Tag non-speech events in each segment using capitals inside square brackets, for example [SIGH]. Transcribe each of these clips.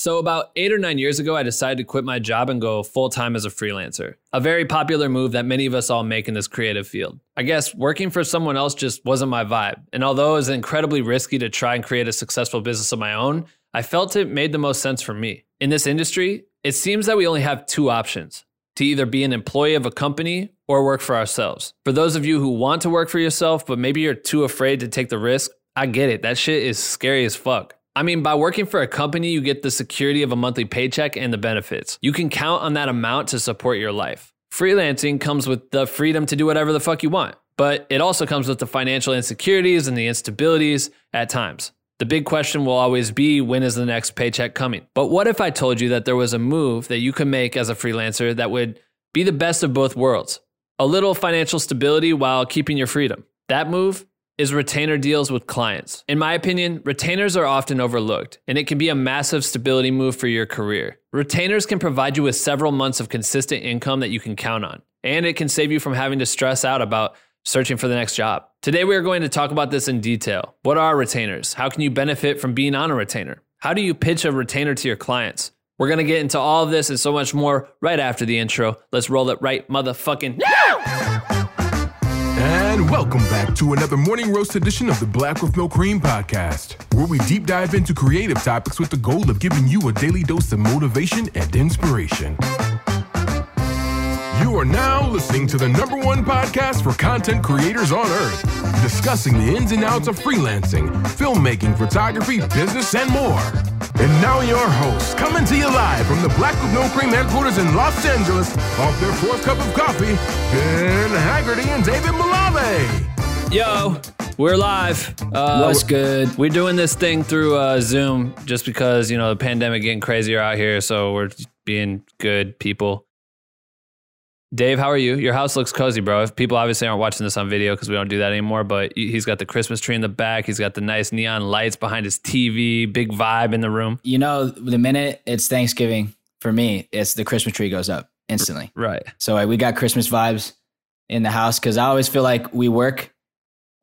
So, about eight or nine years ago, I decided to quit my job and go full time as a freelancer. A very popular move that many of us all make in this creative field. I guess working for someone else just wasn't my vibe. And although it was incredibly risky to try and create a successful business of my own, I felt it made the most sense for me. In this industry, it seems that we only have two options to either be an employee of a company or work for ourselves. For those of you who want to work for yourself, but maybe you're too afraid to take the risk, I get it. That shit is scary as fuck. I mean, by working for a company, you get the security of a monthly paycheck and the benefits. You can count on that amount to support your life. Freelancing comes with the freedom to do whatever the fuck you want, but it also comes with the financial insecurities and the instabilities at times. The big question will always be when is the next paycheck coming? But what if I told you that there was a move that you could make as a freelancer that would be the best of both worlds? A little financial stability while keeping your freedom. That move is retainer deals with clients. In my opinion, retainers are often overlooked, and it can be a massive stability move for your career. Retainers can provide you with several months of consistent income that you can count on, and it can save you from having to stress out about searching for the next job. Today, we are going to talk about this in detail. What are retainers? How can you benefit from being on a retainer? How do you pitch a retainer to your clients? We're going to get into all of this and so much more right after the intro. Let's roll it right motherfucking now! And welcome back to another morning roast edition of the Black with No Cream podcast, where we deep dive into creative topics with the goal of giving you a daily dose of motivation and inspiration. You are now listening to the number one podcast for content creators on earth, discussing the ins and outs of freelancing, filmmaking, photography, business, and more. And now your hosts, coming to you live from the Black with No Cream headquarters in Los Angeles, off their fourth cup of coffee, Ben Haggerty and David Malave. Yo, we're live. Uh, What's good? We're doing this thing through uh, Zoom just because, you know, the pandemic getting crazier out here. So we're being good people. Dave, how are you? Your house looks cozy, bro. If people obviously aren't watching this on video because we don't do that anymore, but he's got the Christmas tree in the back. He's got the nice neon lights behind his TV, big vibe in the room. You know, the minute it's Thanksgiving for me, it's the Christmas tree goes up instantly. Right. So uh, we got Christmas vibes in the house because I always feel like we work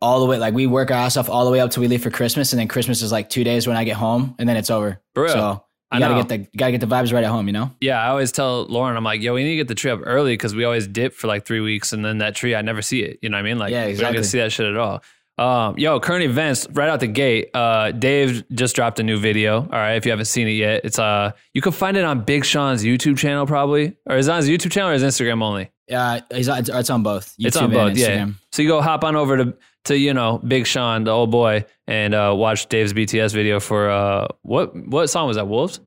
all the way, like we work our ass off all the way up till we leave for Christmas, and then Christmas is like two days when I get home, and then it's over. Bro, so you gotta get the you gotta get the vibes right at home. You know. Yeah, I always tell Lauren, I'm like, yo, we need to get the tree up early because we always dip for like three weeks and then that tree, I never see it. You know what I mean? Like, Yeah, we don't get exactly. to see that shit at all. Um, yo, current events right out the gate. Uh, Dave just dropped a new video. All right, if you haven't seen it yet, it's uh, you can find it on Big Sean's YouTube channel probably, or is it on his YouTube channel or his Instagram only? Uh, it's, on- it's on both. it's on and both. Yeah. So you go hop on over to to you know Big Sean, the old boy, and uh, watch Dave's BTS video for uh, what what song was that? Wolves.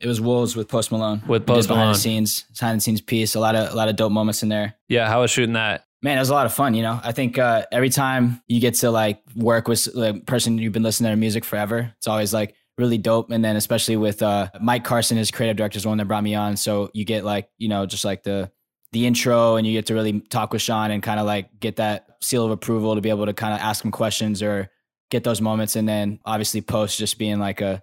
It was Wolves with Post Malone. With Post behind the scenes, behind the scenes piece. A lot of a lot of dope moments in there. Yeah, how was shooting that? Man, it was a lot of fun. You know, I think uh, every time you get to like work with like, person you've been listening to their music forever, it's always like really dope. And then especially with uh, Mike Carson, his creative director, is the one that brought me on. So you get like you know just like the the intro, and you get to really talk with Sean and kind of like get that seal of approval to be able to kind of ask him questions or get those moments. And then obviously post just being like a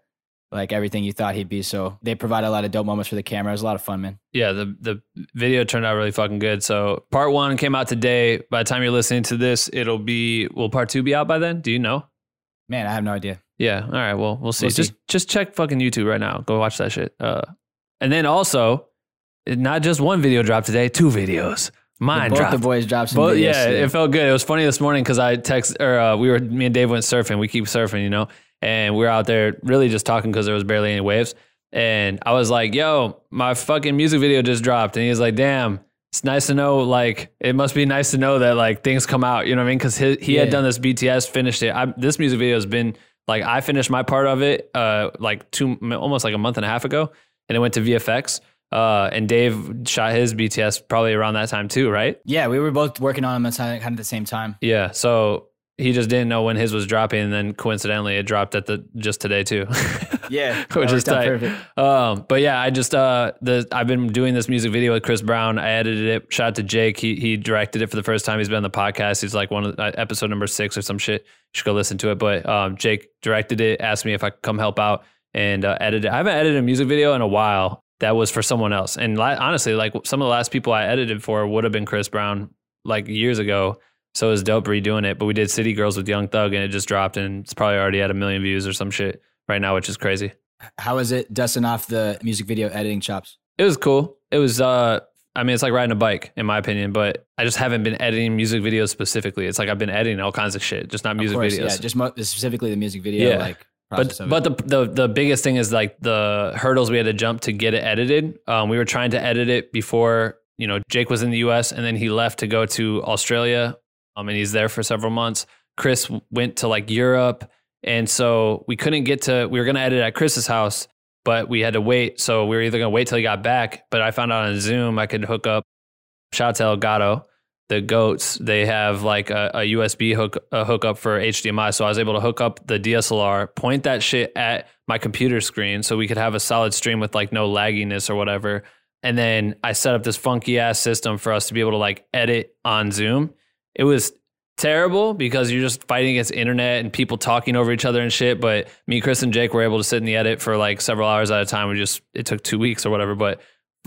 like everything you thought he'd be. So they provide a lot of dope moments for the camera. It was a lot of fun, man. yeah, the the video turned out really fucking good. So part one came out today. By the time you're listening to this, it'll be will part two be out by then? Do you know? Man, I have no idea. Yeah. All right. Well, we'll see. We'll see. just just check fucking YouTube right now. Go watch that shit. Uh, and then also, not just one video dropped today, two videos. Mine both dropped. the boys dropped some Both, videos yeah, today. it felt good. It was funny this morning because I text or uh, we were me and Dave went surfing. We keep surfing, you know, and we were out there really just talking because there was barely any waves. And I was like, "Yo, my fucking music video just dropped," and he was like, "Damn." It's nice to know, like, it must be nice to know that, like, things come out, you know what I mean? Because he, he had done this BTS, finished it. I, this music video has been, like, I finished my part of it, uh, like, two, almost like a month and a half ago, and it went to VFX. Uh, and Dave shot his BTS probably around that time too, right? Yeah, we were both working on them at kind of the same time. Yeah. So he just didn't know when his was dropping, and then coincidentally, it dropped at the just today too. [LAUGHS] Yeah, Which is tight. Um, but yeah, I just uh, the I've been doing this music video with Chris Brown. I edited it, shot it to Jake. He he directed it for the first time. He's been on the podcast. He's like one of the, uh, episode number six or some shit. You should go listen to it. But um, Jake directed it. Asked me if I could come help out and uh, edit it. I haven't edited a music video in a while. That was for someone else. And li- honestly, like some of the last people I edited for would have been Chris Brown like years ago. So it was dope redoing it. But we did City Girls with Young Thug and it just dropped and it's probably already at a million views or some shit right now, which is crazy. How was it dusting off the music video editing chops? It was cool. It was uh I mean, it's like riding a bike, in my opinion, but I just haven't been editing music videos specifically. It's like I've been editing all kinds of shit, just not music course, videos. Yeah, just mo- specifically the music video. Yeah. Like, but but the, the the biggest thing is like the hurdles we had to jump to get it edited. Um, we were trying to edit it before you know Jake was in the U.S. and then he left to go to Australia. Um, and he's there for several months. Chris went to like Europe, and so we couldn't get to. We were gonna edit at Chris's house, but we had to wait. So we were either gonna wait till he got back. But I found out on Zoom I could hook up. Shout out to Elgato the goats they have like a, a usb hook a hookup for hdmi so i was able to hook up the dslr point that shit at my computer screen so we could have a solid stream with like no lagginess or whatever. And then i set up this funky ass system for us to be able to like edit on zoom. It was terrible because you're just fighting against internet and people talking over each other and shit. But me chris and jake were able to sit in the edit for like several hours at a time. We just it took two weeks or whatever but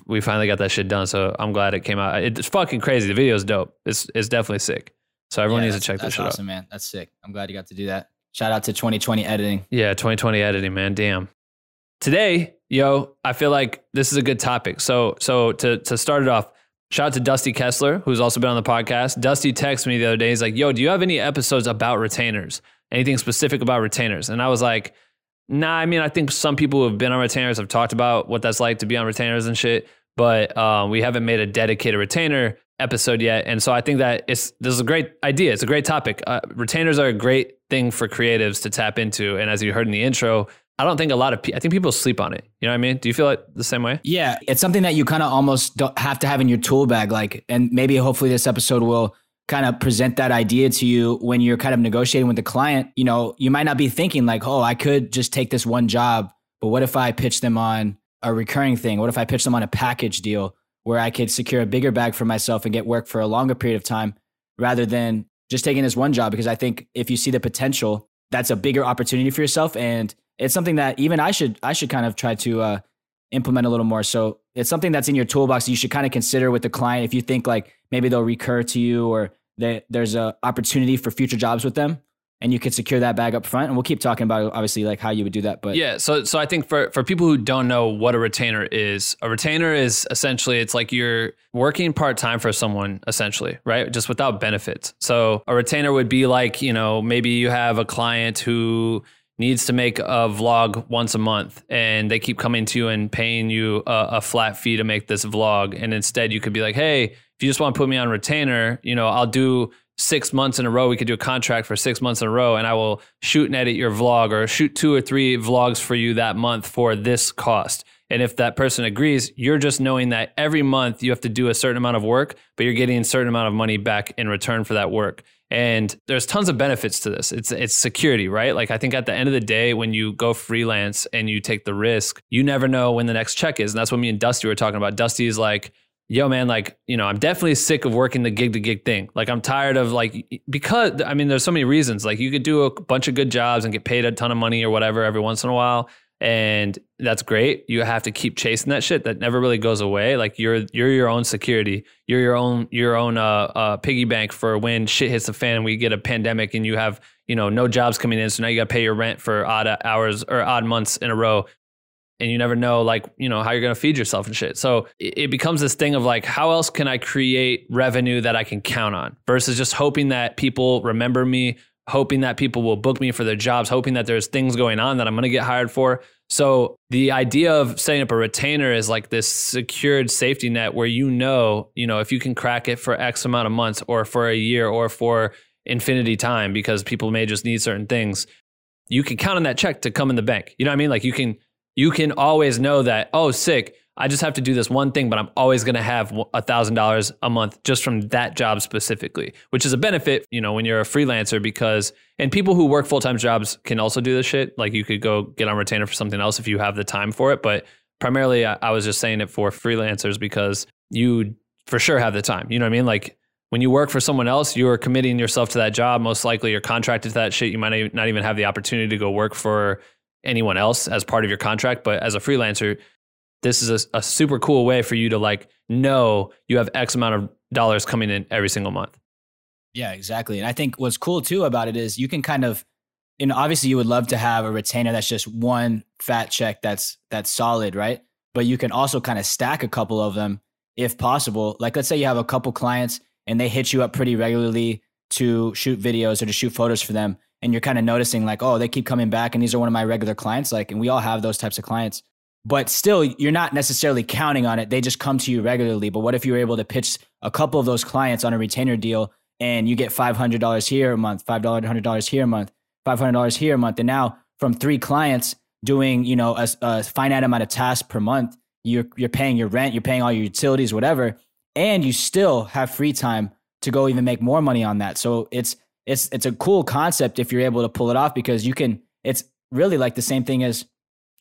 we finally got that shit done. So I'm glad it came out. It's fucking crazy. The video is dope. It's it's definitely sick. So everyone Yeah, needs to check this that's shit awesome, out. man. That's sick. I'm glad you got to do that. Shout out to 2020 editing. Yeah, 2020 editing, man. Damn. Today, yo, I feel like this is a good topic. So so to to start it off, shout out to Dusty Kessler, who's also been on the podcast. Dusty texted me the other day. He's like, "Yo, do you have any episodes about retainers? Anything specific about retainers?" And I was like, Nah, I mean, I think some people who have been on retainers have talked about what that's like to be on retainers and shit, but um, we haven't made a dedicated retainer episode yet. And so I think that it's this is a great idea. It's a great topic. Uh, retainers are a great thing for creatives to tap into. And as you heard in the intro, I don't think a lot of people, I think people sleep on it. You know what I mean? Do you feel it the same way? Yeah, it's something that you kind of almost don't have to have in your tool bag. Like, and maybe hopefully this episode will kind of present that idea to you when you're kind of negotiating with the client. You know, you might not be thinking like, oh, I could just take this one job, but what if I pitch them on a recurring thing? What if I pitch them on a package deal where I could secure a bigger bag for myself and get work for a longer period of time rather than just taking this one job? Because I think if you see the potential, that's a bigger opportunity for yourself. And it's something that even I should, I should kind of try to, uh, implement a little more. So it's something that's in your toolbox you should kind of consider with the client. If you think like maybe they'll recur to you or that there's a opportunity for future jobs with them and you could secure that bag up front. And we'll keep talking about obviously like how you would do that. But Yeah, so so I think for for people who don't know what a retainer is, a retainer is essentially it's like you're working part time for someone essentially, right? Just without benefits. So a retainer would be like, you know, maybe you have a client who needs to make a vlog once a month and they keep coming to you and paying you a, a flat fee to make this vlog and instead you could be like, "Hey, if you just want to put me on retainer, you know, I'll do six months in a row. We could do a contract for six months in a row, and I will shoot and edit your vlog or shoot two or three vlogs for you that month for this cost. And if that person agrees, you're just knowing that every month you have to do a certain amount of work, but you're getting a certain amount of money back in return for that work. And there's tons of benefits to this. It's it's security, right? Like I think at the end of the day, when you go freelance and you take the risk, you never know when the next check is. And that's what me and Dusty were talking about. Dusty is like, yo man like you know i'm definitely sick of working the gig to gig thing like i'm tired of like because i mean there's so many reasons like you could do a bunch of good jobs and get paid a ton of money or whatever every once in a while and that's great. You have to keep chasing that shit that never really goes away. Like you're you're your own security. You're your own your own uh, uh piggy bank for when shit hits the fan and we get a pandemic and you have you know no jobs coming in. So now you got to pay your rent for odd hours or odd months in a row. And you never know like you know how you're going to feed yourself and shit. So it, becomes this thing of like how else can i create revenue that i can count on versus just hoping that people remember me hoping that people will book me for their jobs hoping that there's things going on that i'm going to get hired for so the idea of setting up a retainer is like this secured safety net where you know you know if you can crack it for x amount of months or for a year or for infinity time because people may just need certain things you can count on that check to come in the bank. You know what i mean? Like you can you can always know that, oh, sick, I just have to do this one thing, but I'm always going to have $1,000 a month just from that job specifically, which is a benefit, you know, when you're a freelancer because, and people who work full time jobs can also do this shit. Like you could go get on retainer for something else if you have the time for it. But primarily, I, I was just saying it for freelancers because you for sure have the time. You know what I mean? Like, when you work for someone else, you're committing yourself to that job. Most likely, you're contracted to that shit. You might not even have the opportunity to go work for anyone else as part of your contract. But as a freelancer, this is a, a, super cool way for you to like know you have X amount of dollars coming in every single month. Yeah, exactly. And I think what's cool too about it is you can kind of and obviously you would love to have a retainer that's just one fat check that's that's solid, right? But you can also kind of stack a couple of them if possible. Like let's say you have a couple clients and they hit you up pretty regularly to shoot videos or to shoot photos for them and you're kind of noticing like, oh, they keep coming back and these are one of my regular clients like and we all have those types of clients. But still you're not necessarily counting on it. They just come to you regularly. But what if you were able to pitch a couple of those clients on a retainer deal and you get $500 here a month, $500 $100 here a month $500 here a month. And now from three clients doing, you know, a, a finite amount of tasks per month, you're, you're paying your rent, you're paying all your utilities, whatever. And you still have free time to go even make more money on that. So it's, it's, it's a cool concept if you're able to pull it off because you can, it's really like the same thing as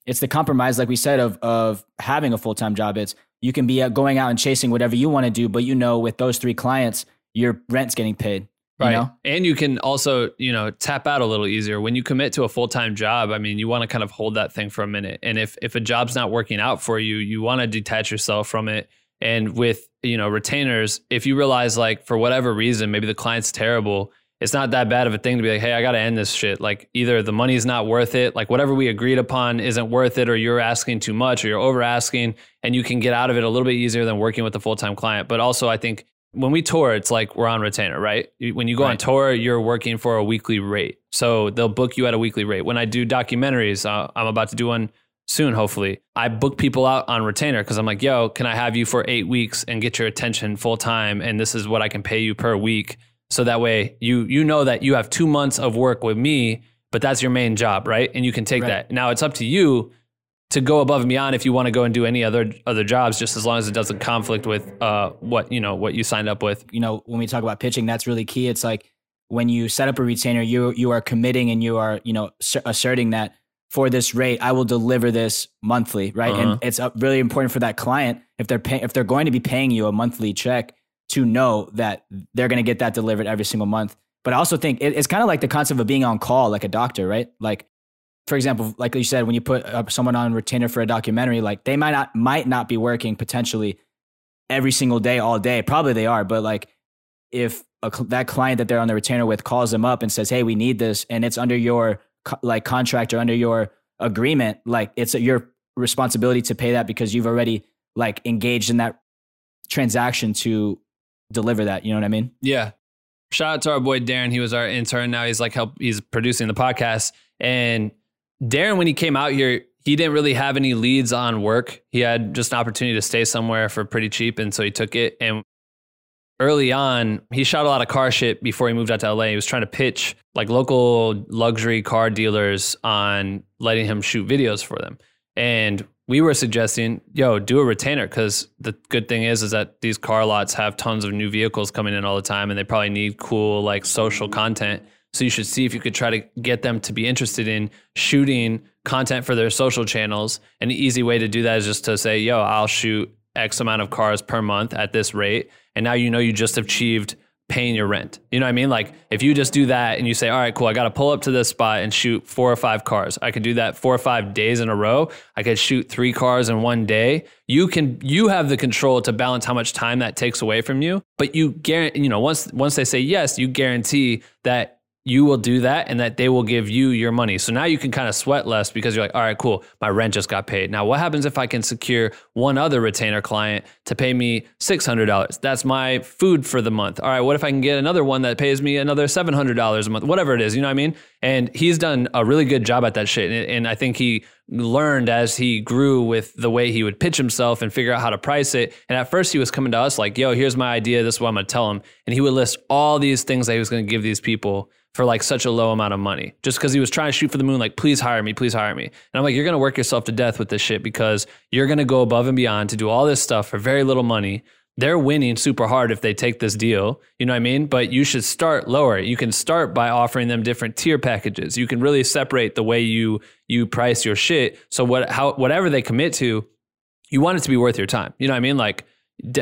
it's the compromise, like we said, of, of having a full-time job. It's, you can be uh, going out and chasing whatever you want to do, but you know, with those three clients, your rent's getting paid Right. You know? And you can also, you know, tap out a little easier. When you commit to a full-time job, I mean, you want to kind of hold that thing for a minute. And if if a job's not working out for you, you want to detach yourself from it. And with, you know, retainers, if you realize like for whatever reason, maybe the client's terrible, it's not that bad of a thing to be like, hey, I got to end this shit. Like either the money's not worth it, like whatever we agreed upon isn't worth it, or you're asking too much, or you're over asking, and you can get out of it a little bit easier than working with a full time client. But also, I think when we tour, it's like we're on retainer, right? When you go right. on tour, you're working for a weekly rate. So they'll book you at a weekly rate. When I do documentaries, uh, I'm about to do one soon, hopefully. I book people out on retainer because I'm like, yo, can I have you for eight weeks and get your attention full time? And this is what I can pay you per week. So that way you you know that you have two months of work with me, but that's your main job, right? And you can take right. that. Now it's up to you to go above and beyond if you want to go and do any other other jobs just as long as it doesn't conflict with uh what you know what you signed up with you know when we talk about pitching that's really key it's like when you set up a retainer you you are committing and you are you know asserting that for this rate i will deliver this monthly right uh-huh. and it's really important for that client if they're pay, if they're going to be paying you a monthly check to know that they're going to get that delivered every single month but i also think it, it's kind of like the concept of being on call like a doctor right like for example, like you said, when you put uh, someone on retainer for a documentary, like they might not might not be working potentially every single day, all day. Probably they are, but like if a, that client that they're on the retainer with calls them up and says, "Hey, we need this," and it's under your like contract or under your agreement, like it's your responsibility to pay that because you've already like engaged in that transaction to deliver that. You know what I mean? Yeah. Shout out to our boy Darren. He was our intern. Now he's like help. He's producing the podcast and Darren, when he came out here, he didn't really have any leads on work. He had just an opportunity to stay somewhere for pretty cheap. And so he took it. And early on, he shot a lot of car shit before he moved out to LA. He was trying to pitch like local luxury car dealers on letting him shoot videos for them. And we were suggesting, yo, do a retainer because the good thing is, is that these car lots have tons of new vehicles coming in all the time, and they probably need cool like social content. So you should see if you could try to get them to be interested in shooting content for their social channels. An easy way to do that is just to say, yo, I'll shoot X amount of cars per month at this rate. And now you know you just achieved paying your rent. You know what I mean? Like if you just do that and you say, all right, cool, I got to pull up to this spot and shoot four or five cars. I could do that four or five days in a row. I could shoot three cars in one day. You can, you have the control to balance how much time that takes away from you. But you guarantee, you know, once, once they say yes, you guarantee that you will do that and that they will give you your money. So now you can kind of sweat less because you're like, all right, cool, my rent just got paid. Now, what happens if I can secure one other retainer client to pay me $600? That's my food for the month. All right, what if I can get another one that pays me another $700 a month, whatever it is, you know what I mean? And he's done a really good job at that shit. And, I think he learned as he grew with the way he would pitch himself and figure out how to price it. And at first, he was coming to us like, yo, here's my idea. This is what I'm to tell him. And he would list all these things that he was to give these people for like such a low amount of money just because he was trying to shoot for the moon like please hire me please hire me. And i'm like you're to work yourself to death with this shit because you're to go above and beyond to do all this stuff for very little money. They're winning super hard if they take this deal. You know what i mean? But you should start lower. You can start by offering them different tier packages. You can really separate the way you you price your shit. So what how whatever they commit to you want it to be worth your time. You know what i mean? Like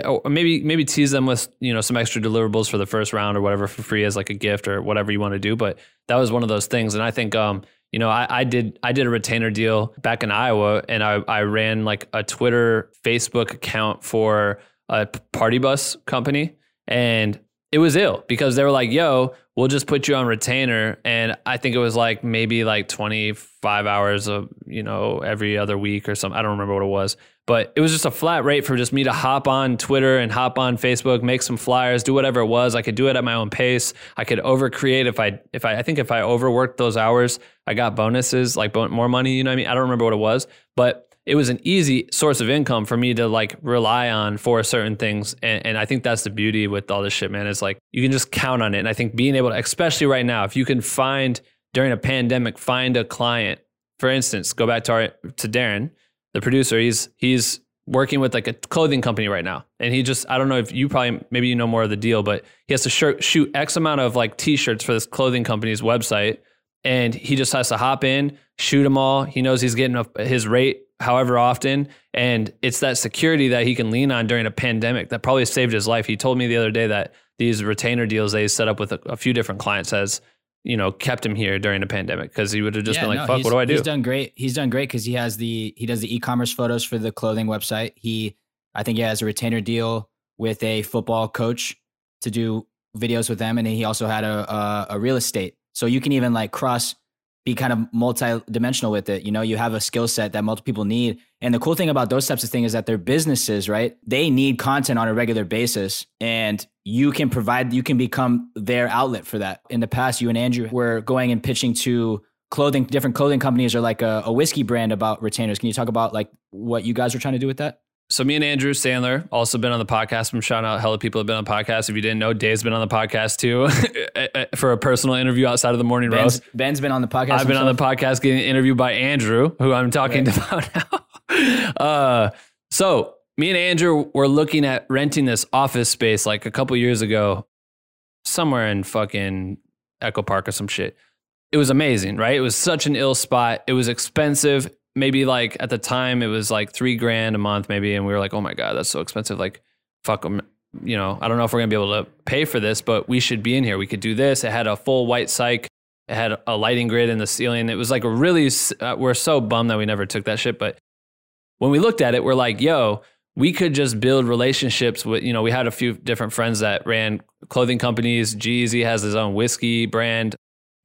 or maybe maybe tease them with you know some extra deliverables for the first round or whatever for free as like a gift or whatever you want to do. But that was one of those things, and I think um you know I, I did I did a retainer deal back in Iowa, and I I ran like a Twitter Facebook account for a party bus company, and it was ill because they were like, yo, we'll just put you on retainer. And I think it was like maybe like 25 hours of, you know, every other week or something. I don't remember what it was, but it was just a flat rate for just me to hop on Twitter and hop on Facebook, make some flyers, do whatever it was. I could do it at my own pace. I could overcreate if I, if I, I think if I overworked those hours, I got bonuses, like more money, you know what I mean? I don't remember what it was, but it was an easy source of income for me to like rely on for certain things. And, and, I think that's the beauty with all this shit, man. Is like you can just count on it. And I think being able to, especially right now, if you can find during a pandemic, find a client. For instance, go back to our to Darren, the producer. He's he's working with like a clothing company right now, and he just I don't know if you probably maybe you know more of the deal, but he has to shirt, shoot X amount of like t-shirts for this clothing company's website, and he just has to hop in, shoot them all. He knows he's getting a, his rate however often. And it's that security that he can lean on during a pandemic that probably saved his life. He told me the other day that these retainer deals they set up with a, a few different clients has, you know, kept him here during the pandemic because he would have just yeah, been like, no, fuck, what do I do? He's done great. He's done great because he has the, he does the e-commerce photos for the clothing website. He, I think he has a retainer deal with a football coach to do videos with them. And he also had a, a, a real estate. So you can even like cross be kind of multi-dimensional with it. You know, you have a skill set that multiple people need. And the cool thing about those types of things is that they're businesses, right? They need content on a regular basis and you can provide, you can become their outlet for that. In the past, you and Andrew were going and pitching to clothing, different clothing companies or like a, a whiskey brand about retainers. Can you talk about like what you guys were trying to do with that? So me and Andrew Sandler also been on the podcast. I'm shouting out hella people have been on the podcast. If you didn't know, Dave's been on the podcast too [LAUGHS] for a personal interview outside of the morning Ben's, roast. Ben's been on the podcast. I've been himself. on the podcast getting interviewed by Andrew, who I'm talking about now. [LAUGHS] Uh, so me and Andrew were looking at renting this office space like a couple years ago, somewhere in fucking Echo Park or some shit. It was amazing, right? It was such an ill spot. It was expensive maybe like at the time it was like three grand a month maybe and we were like oh my god that's so expensive. Like fuck them you know i don't know if we're gonna be able to pay for this but we should be in here. We could do this. It had a full white cyc it had a lighting grid in the ceiling. It was like a really uh, we're so bummed that we never took that shit but when we looked at it we're like yo we could just build relationships with you know we had a few different friends that ran clothing companies. Jeezy has his own whiskey brand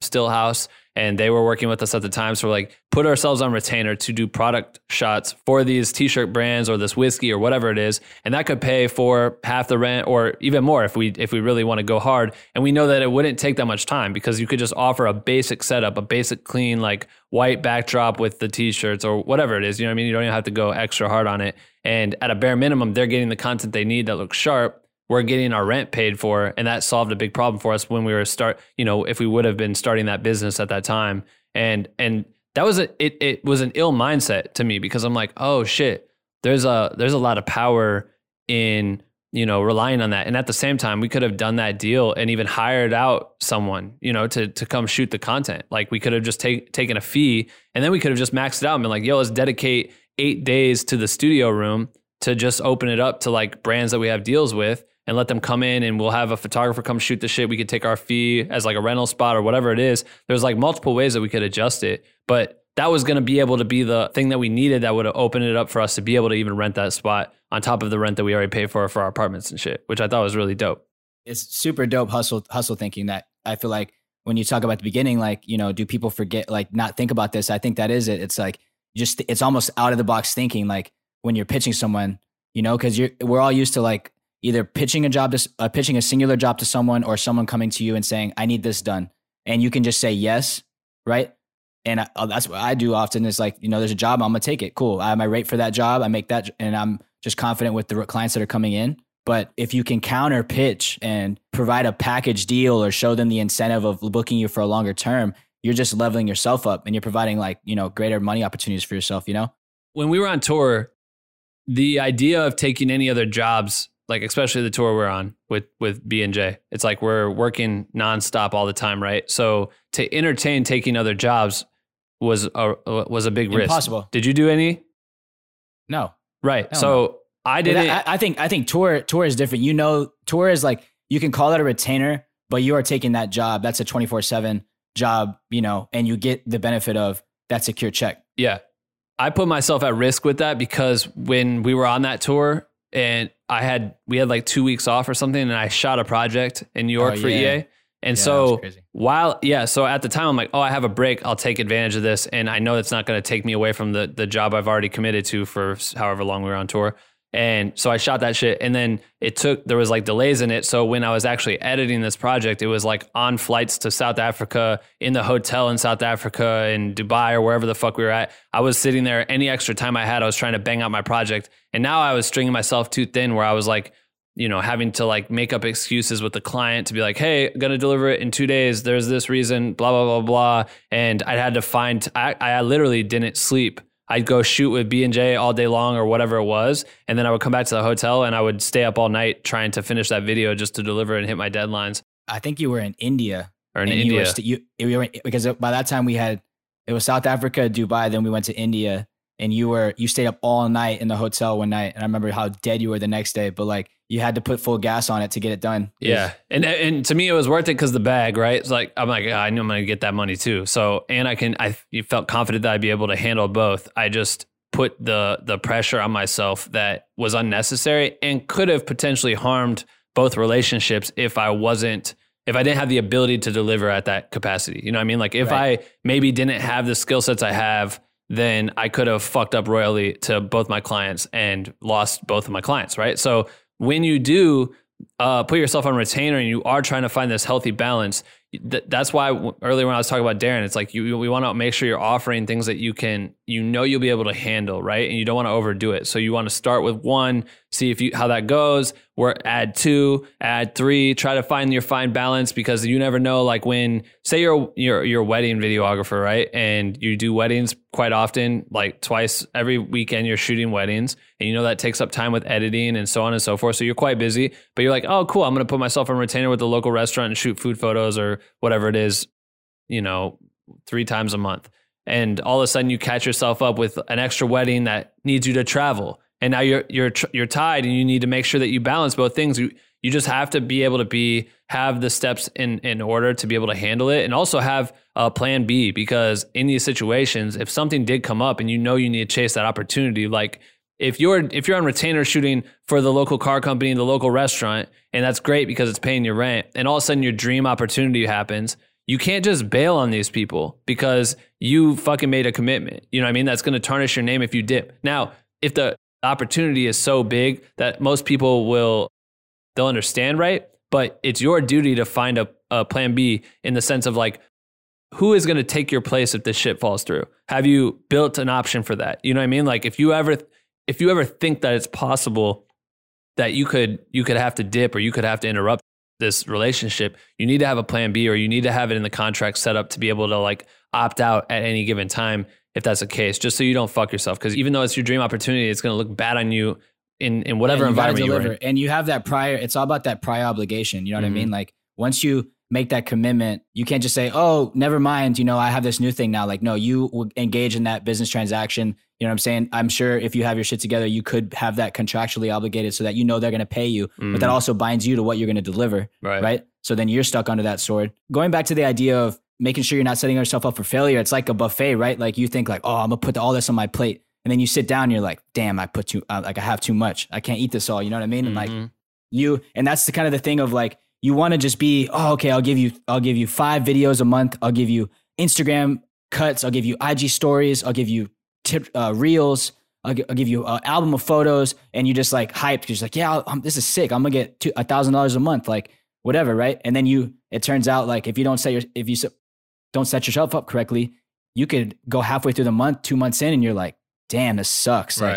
stillhouse and they were working with us at the time. So we're like, put ourselves on retainer to do product shots for these t-shirt brands or this whiskey or whatever it is, and that could pay for half the rent or even more if we if we really want to go hard. And we know that it wouldn't take that much time because you could just offer a basic setup, a basic clean like white backdrop with the t-shirts or whatever it is. You know what I mean? You don't even have to go extra hard on it. And at a bare minimum, they're getting the content they need that looks sharp we're getting our rent paid for and that solved a big problem for us when we were start you know if we would have been starting that business at that time. And and that was a it, it was an ill mindset to me because i'm like oh shit there's a there's a lot of power in you know relying on that. And at the same time we could have done that deal and even hired out someone you know to to come shoot the content. Like we could have just take, taken a fee and then we could have just maxed it out and been like yo let's dedicate eight days to the studio room to just open it up to like brands that we have deals with and let them come in and we'll have a photographer come shoot the shit. We could take our fee as like a rental spot or whatever it is. There's like multiple ways that we could adjust it, but that was going to be able to be the thing that we needed that would have opened it up for us to be able to even rent that spot on top of the rent that we already paid for for our apartments and shit, which I thought was really dope. It's super dope hustle hustle thinking that I feel like when you talk about the beginning, like, you know, do people forget, like, not think about this? I think that is it. It's like, just, it's almost out of the box thinking, like, when you're pitching someone, you know, because you're, we're all used to like either pitching a job to uh, pitching a singular job to someone or someone coming to you and saying i need this done. And you can just say yes right? And I, uh, that's what i do often is like you know there's a job i'm gonna take it. Cool. I have my rate for that job i make that and i'm just confident with the clients that are coming in. But if you can counter pitch and provide a package deal or show them the incentive of booking you for a longer term you're just leveling yourself up and you're providing like you know greater money opportunities for yourself you know? When we were on tour the idea of taking any other jobs like especially the tour we're on with with B and J. It's like we're working nonstop all the time, right? So to entertain taking other jobs was a was a big risk. Impossible. Did you do any? No. Right. so I didn't. I, I, think I think tour tour is different. You know, tour is like you can call it a retainer, but you are taking that job. That's a twenty four seven job. You know, and you get the benefit of that secure check. Yeah. I put myself at risk with that because when we were on that tour, and I had we had like two weeks off or something, and I shot a project in New York Oh, for yeah. EA. And Yeah, so while yeah, so at the time I'm like, oh, I have a break. I'll take advantage of this, and I know it's not going to take me away from the the job I've already committed to for however long we were on tour. And so I shot that shit, and then it took there was like delays in it. So when I was actually editing this project, it was like on flights to South Africa, in the hotel in South Africa, in Dubai or wherever the fuck we were at. I was sitting there. Any extra time I had, I was trying to bang out my project, and now I was stringing myself too thin, where I was like you know, having to like make up excuses with the client to be like, hey, I'm gonna deliver it in two days. There's this reason, blah, blah, blah, blah. And I had to find I, I literally didn't sleep. I'd go shoot with B and J all day long or whatever it was. And then I would come back to the hotel and I would stay up all night trying to finish that video just to deliver and hit my deadlines. I think you were in India. Or in and You India. were st- you, you were, because by that time we had, it was South Africa, Dubai, then we went to India. And you were, you stayed up all night in the hotel one night. And I remember how dead you were the next day, but like you had to put full gas on it to get it done. Yeah, and and to me it was worth it because the bag, right? It's like I'm like "Ah, I knew I'm gonna get that money too. So and I can I felt confident that I'd be able to handle both. I just put the the pressure on myself that was unnecessary and could have potentially harmed both relationships if I wasn't if I didn't have the ability to deliver at that capacity. You know what I mean? Like if Right. I maybe didn't have the skill sets I have, then I could have fucked up royally to both my clients and lost both of my clients, right? So when you do uh, put yourself on retainer and you are trying to find this healthy balance, th- that's why w- earlier when I was talking about Darren, it's like you we want to make sure you're offering things that you can you know you'll be able to handle, right? And you don't want to overdo it. So you want to start with one, see if you how that goes. Or add two, add three. Try to find your fine balance because you never know. Like when say you're you're you're a wedding videographer, right? And you do weddings quite often, like twice every weekend. You're shooting weddings, and you know that takes up time with editing and so on and so forth. So you're quite busy, but you're like, oh, cool. I'm to put myself on retainer with the local restaurant and shoot food photos or whatever it is, you know, three times a month. And all of a sudden, you catch yourself up with an extra wedding that needs you to travel, and now you're you're you're tied, and you need to make sure that you balance both things. You you just have to be able to be have the steps in in order to be able to handle it, and also have a plan B because in these situations, if something did come up and you know you need to chase that opportunity, like if you're if you're on retainer shooting for the local car company, the local restaurant, and that's great because it's paying your rent, and all of a sudden your dream opportunity happens, you can't just bail on these people because you fucking made a commitment. You know what I mean? That's going to tarnish your name if you dip. Now, if the opportunity is so big that most people will they'll understand, right? But it's your duty to find a, a plan B in the sense of like who is going to take your place if this shit falls through? Have you built an option for that? You know what I mean? Like if you ever if you ever think that it's possible that you could you could have to dip or you could have to interrupt this relationship, you need to have a plan B or you need to have it in the contract set up to be able to like opt out at any given time if that's the case, just so you don't fuck yourself. Because even though it's your dream opportunity, it's going to look bad on you in in whatever you environment you're in. And you have that prior, it's all about that prior obligation. You know what I Mhm. mean? Like once you make that commitment, you can't just say, oh, never mind. You know, I have this new thing now. Like, no, you engage in that business transaction. You know what I'm saying? I'm sure if you have your shit together, you could have that contractually obligated so that you know they're going to pay you, but that Mhm. also binds you to what you're going to deliver. Right. right? So then you're stuck under that sword. Going back to the idea of making sure you're not setting yourself up for failure, it's like a buffet, right? Like you think like, oh, I'm gonna put all this on my plate, and then you sit down, and you're like, damn, I put too, uh, like I have too much. I can't eat this all. You know what I mean? And like Mhm. you, and that's the kind of the thing of like you want to just be, oh, okay, I'll give you, I'll give you five videos a month. I'll give you Instagram cuts. I'll give you IG stories. I'll give you tip, uh, reels. I'll, gi- I'll give you an album of photos, and you just like hyped because like, yeah, I'm, this is sick. I'm gonna get a thousand dollars a month, like whatever, right? And then you, it turns out like if you don't set your, if you don't set yourself up correctly, you could go halfway through the month, two months in, and you're like, damn, this sucks. Like,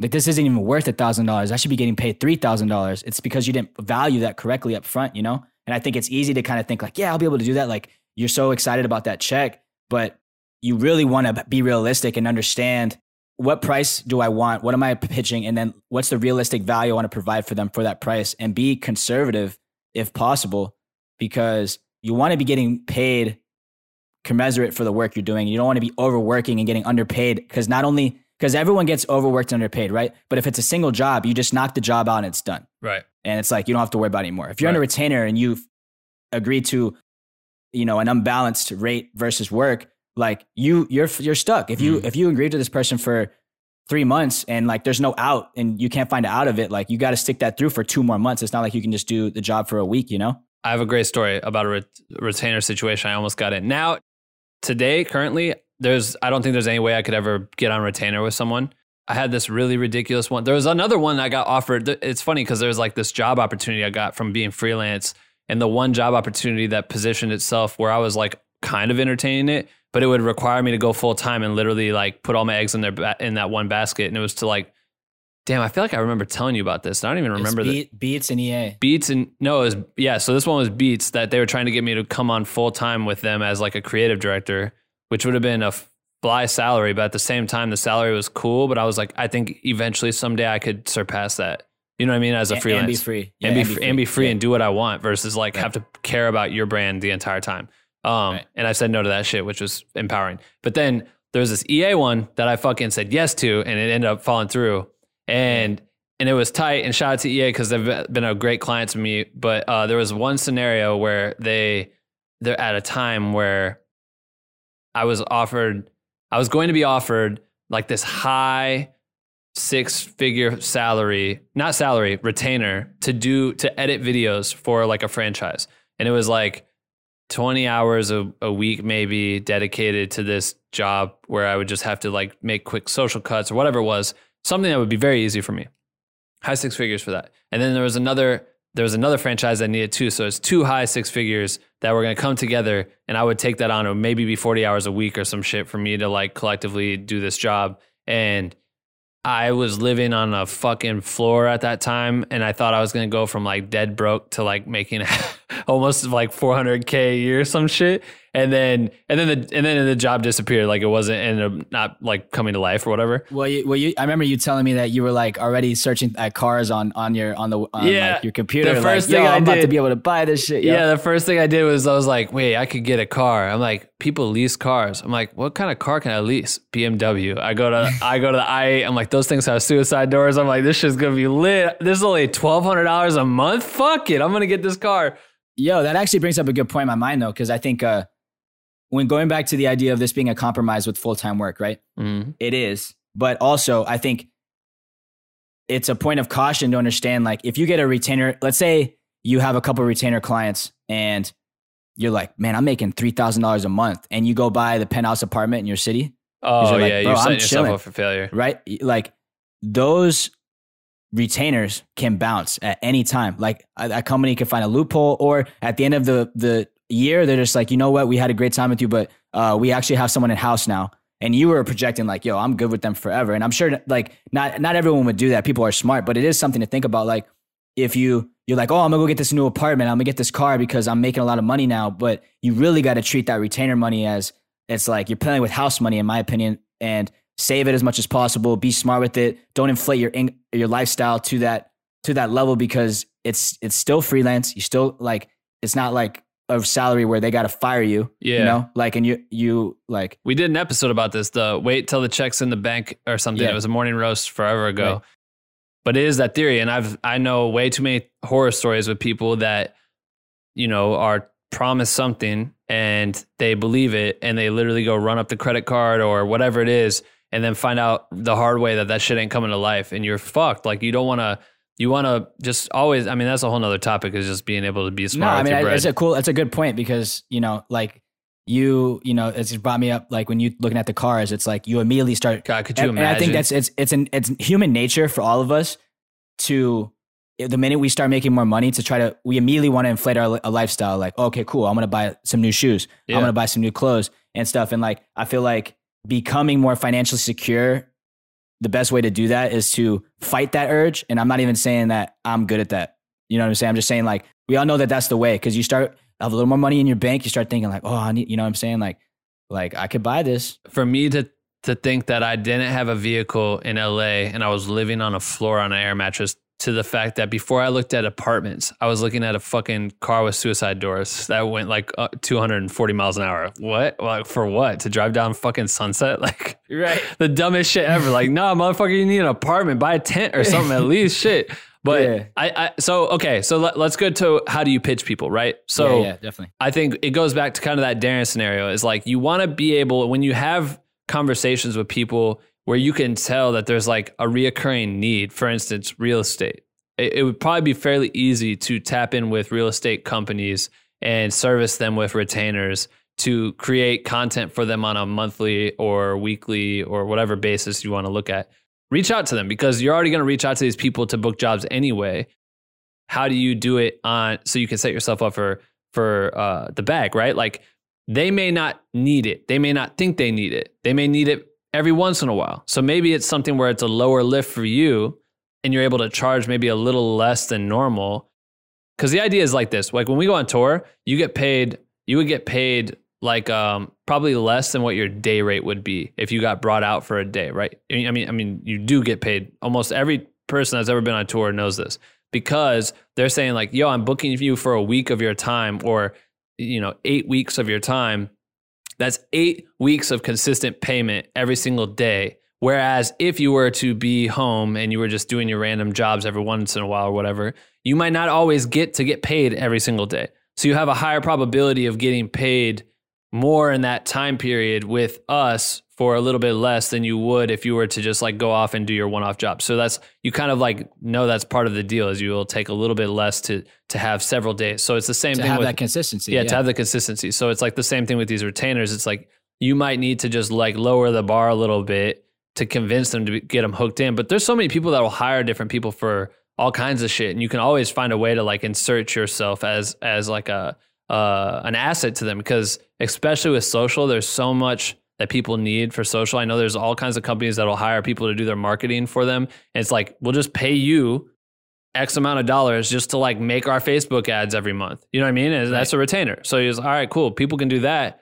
like this isn't even worth a thousand dollars. I should be getting paid three thousand dollars. It's because you didn't value that correctly up front, you know? And I think it's easy to kind of think like, yeah, I'll be able to do that. Like you're so excited about that check, but you really want to be realistic and understand what price do I want? What am I pitching? And then what's the realistic value I want to provide for them for that price and be conservative if possible, because you want to be getting paid commensurate for the work you're doing. You don't want to be overworking and getting underpaid because not only because everyone gets overworked and underpaid, right? But if it's a single job, you just knock the job out and it's done. Right. And it's like you don't have to worry about it anymore. If you're on a retainer and you've agreed to, you know, an unbalanced rate versus work, like you you're you're stuck. If you Mhm. if you agree to this person for three months and like there's no out and you can't find out of it, like you got to stick that through for two more months. It's not like you can just do the job for a week, you know? I have a great story about a ret- retainer situation. I almost got it. Now, today, currently, there's I don't think there's any way I could ever get on retainer with someone. I had this really ridiculous one. There was another one I got offered. It's funny because there's like this job opportunity I got from being freelance, and the one job opportunity that positioned itself where I was like kind of entertaining it, but it would require me to go full time and literally like put all my eggs in their ba- in that one basket, and it was to like, damn, I feel like I remember telling you about this. I don't even remember It's the Beat, Beats and EA. Beats and no, it was yeah. So this one was Beats that they were trying to get me to come on full time with them as like a creative director, which would have been a fly salary, but at the same time the salary was cool. But I was like, I think eventually someday I could surpass that. You know what I mean? As a And- freelance, and be free. Yeah, and, be, fr- and be free Yeah. and do what I want versus like Right. have to care about your brand the entire time. Um, Right. and I said no to that shit, which was empowering. But then there was this EA one that I fucking said yes to, and it ended up falling through. And and it was tight. And shout out to EA because they've been a great client to me. But uh, there was one scenario where they they're at a time where I was offered, I was going to be offered like this high six figure salary, not salary, retainer to do to edit videos for like a franchise. And it was like 20 hours a, a week maybe dedicated to this job where I would just have to like make quick social cuts or whatever it was, something that would be very easy for me. High six figures for that. And then there was another there was another franchise that needed two. So it's two high six figures that were going to come together and I would take that on. It maybe be 40 hours a week or some shit for me to like collectively do this job. And I was living on a fucking floor at that time. And I thought I was going to go from like dead broke to like making [LAUGHS] almost like 400K a year, or some shit. And then, and then the, and then the job disappeared. Like it wasn't, ended up not like coming to life or whatever. Well, you, well, you, I remember you telling me that you were like already searching at cars on on your on the on Yeah. like, your computer. The first like, thing I'm about to be able to buy this shit. yo. Yeah, the first thing I did was I was like, wait, I could get a car. I'm like, people lease cars. I'm like, what kind of car can I lease? BMW. I go to [LAUGHS] I go to the I I'm like, those things have suicide doors. I'm like, this shit's gonna be lit. This is only twelve hundred dollars a month. Fuck it. I'm gonna get this car. Yo, that actually brings up a good point in my mind though, because I think uh, when going back to the idea of this being a compromise with full time work, right? Mm-hmm. It is, but also I think it's a point of caution to understand. Like, if you get a retainer, let's say you have a couple retainer clients, and you're like, man, I'm making three thousand dollars a month, and you go buy the penthouse apartment in your city, Oh you're like, yeah, you're I'm setting yourself chilling. up for failure. right? Like those retainers can bounce at any time. Like a, a company can find a loophole, or at the end of the the year, they're just like, you know what, we had a great time with you, but uh, we actually have someone in house now. And you were projecting like, yo, I'm good with them forever. And I'm sure like not not everyone would do that. People are smart, but it is something to think about. Like if you you're like, oh, I'm gonna go get this new apartment, I'm gonna get this car because I'm making a lot of money now. But you really got to treat that retainer money as it's like you're playing with house money, in my opinion, and save it as much as possible. Be smart with it. Don't inflate your in, your lifestyle to that to that level because it's it's still freelance. You still like it's not like a salary where they got to fire you. Yeah. you know, like and you you like We did an episode about this, the wait till the check's in the bank or something. Yeah. It was a morning roast forever ago. Right. But it is that theory. And I've I know way too many horror stories with people that, you know, are promised something and they believe it and they literally go run up the credit card or whatever it is and then find out the hard way that that shit ain't coming to life and you're fucked. Like you don't want to you want to just always. I mean, that's a whole nother topic. Is just being able to be no. smart I mean, your I- bread. it's a cool. It's a good point because you know, like you, you know, it's just brought me up. Like when you looking at the cars, it's like you immediately start God, could you and, imagine? and I think that's it's it's an it's human nature for all of us to eh, the minute we start making more money to try to we immediately want to inflate our a lifestyle like okay cool I'm gonna buy some new shoes Yeah. I'm gonna buy some new clothes and stuff and like I feel like becoming more financially secure the best way to do that is to fight that urge. And I'm not even saying that I'm good at that. You know what I'm saying? I'm just saying like we all know that that's the way because you start have a little more money in your bank you start thinking like oh I need you know what I'm saying? Like like I could buy this. For me to to think that I didn't have a vehicle in LA and I was living on a floor on an air mattress to the fact that before I looked at apartments, I was looking at a fucking car with suicide doors that went like uh, 240 miles an hour. What? Like for what? To drive down fucking Sunset? [LAUGHS] Like right [LAUGHS] the dumbest shit ever. Like, no, motherfucker, you need an apartment, buy a tent or something at [LAUGHS] least. Shit. But Yeah. I, I, so okay, so let, let's go to how do you pitch people, right? So yeah, yeah definitely I think it goes back to kind of that Darren scenario is like you want to be able when you have conversations with people where you can tell that there's like a reoccurring need, for instance, real estate. It, it would probably be fairly easy to tap in with real estate companies and service them with retainers to create content for them on a monthly or weekly or whatever basis you want to look at. Reach out to them because you're already going to reach out to these people to book jobs anyway. How do you do it on so you can set yourself up for for uh, the bag, right? Like they may not need it. They may not think they need it. They may need it every once in a while. So maybe it's something where it's a lower lift for you and you're able to charge maybe a little less than normal. Cause the idea is like this like when we go on tour, you get paid, you would get paid like um, probably less than what your day rate would be if you got brought out for a day, right? I mean, I mean, you do get paid. Almost every person that's ever been on tour knows this because they're saying like, "Yo, I'm booking you for a week of your time, or you know, eight weeks of your time." That's eight weeks of consistent payment every single day. Whereas if you were to be home and you were just doing your random jobs every once in a while or whatever, you might not always get to get paid every single day. So you have a higher probability of getting paid more in that time period with us for a little bit less than you would if you were to just like go off and do your one-off job. So that's you kind of like know that's part of the deal is you will take a little bit less to to have several days. So it's the same to thing have with that consistency. yeah, to have the consistency. So it's like the same thing with these retainers. It's like you might need to just like lower the bar a little bit to convince them to get them hooked in. But there's so many people that will hire different people for all kinds of shit, and you can always find a way to like insert yourself as as like a uh, an asset to them because especially with social, there's so much that people need for social. I know there's all kinds of companies that will hire people to do their marketing for them. And it's like, we'll just pay you X amount of dollars just to like make our Facebook ads every month. You know what I mean? And that's a retainer. So he's all right, cool. People can do that.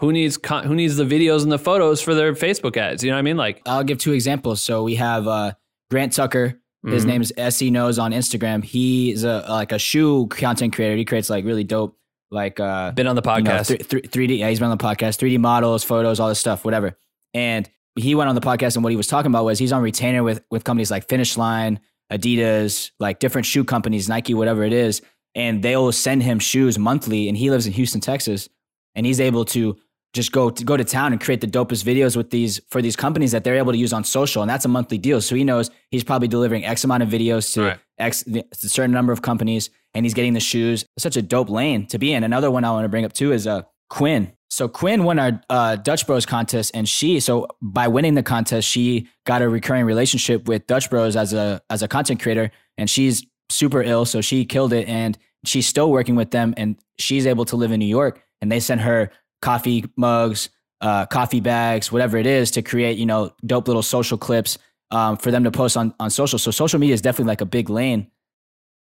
Who needs con- who needs the videos and the photos for their Facebook ads? You know what I mean? Like I'll give two examples. So we have uh, Grant Tucker. His Mhm. name is SE Knows on Instagram. He's a like a shoe content creator. He creates like really dope like uh been on the you know, podcast. th- th- 3D. Yeah, he's been on the podcast. 3D models, photos, all this stuff, whatever. And he went on the podcast, and what he was talking about was he's on retainer with with companies like Finish Line, Adidas, like different shoe companies, Nike, whatever it is, and they'll send him shoes monthly. And he lives in Houston, Texas, and he's able to just go to go to town and create the dopest videos with these for these companies that they're able to use on social, and that's a monthly deal. So he knows he's probably delivering X amount of videos to Right. X a certain number of companies, and he's getting the shoes. It's such a dope lane to be in. Another one I want to bring up too is uh Quinn. So Quinn won our uh, Dutch Bros contest, and she so by winning the contest, she got a recurring relationship with Dutch Bros as a as a content creator, and she's super ill, so she killed it, and she's still working with them, and she's able to live in New York, and they sent her coffee mugs, uh, coffee bags, whatever it is, to create you know dope little social clips um, for them to post on on social. So social media is definitely like a big lane,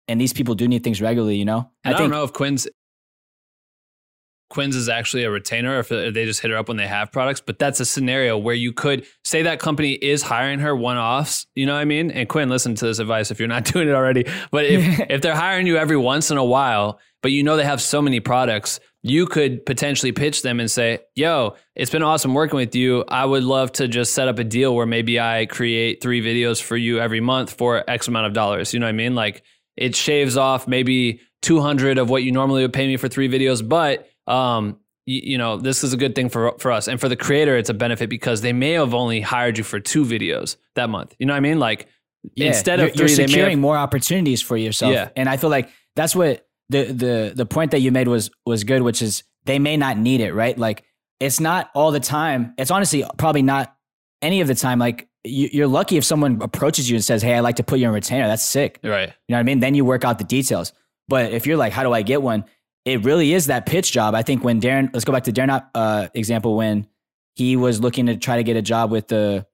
and these people do need things regularly. You know, And I, don't know if Quinn's Quinn's is actually a retainer or if they just hit her up when they have products, but that's a scenario where you could say that company is hiring her one offs, you know what I mean? And Quinn, listen to this advice if you're not [LAUGHS] doing it already. But if [LAUGHS] if they're hiring you every once in a while, but you know they have so many products, you could potentially pitch them and say, "Yo, it's been awesome working with you. I would love to just set up a deal where maybe I create 3 videos for you every month for X amount of dollars." You know what I mean? Like it shaves off maybe 200 of what you normally would pay me for 3 videos, but um you, you know this is a good thing for for us and for the creator it's a benefit because they may have only hired you for two videos that month you know what i mean like instead you're, of 3 you're they may securing have, more opportunities for yourself. Yeah. and I feel like that's what the the the point that you made was was good, which is they may not need it, right? Like it's not all the time. It's honestly probably not any of the time. Like you, you're lucky if someone approaches you and says, "Hey, I'd like to put you in retainer." That's sick. right You know what I mean? Then you work out the details. But if you're like, how do I get one? It really is that pitch job. I think when Darren, let's go back to Darren uh, example when he was looking to try to get a job with the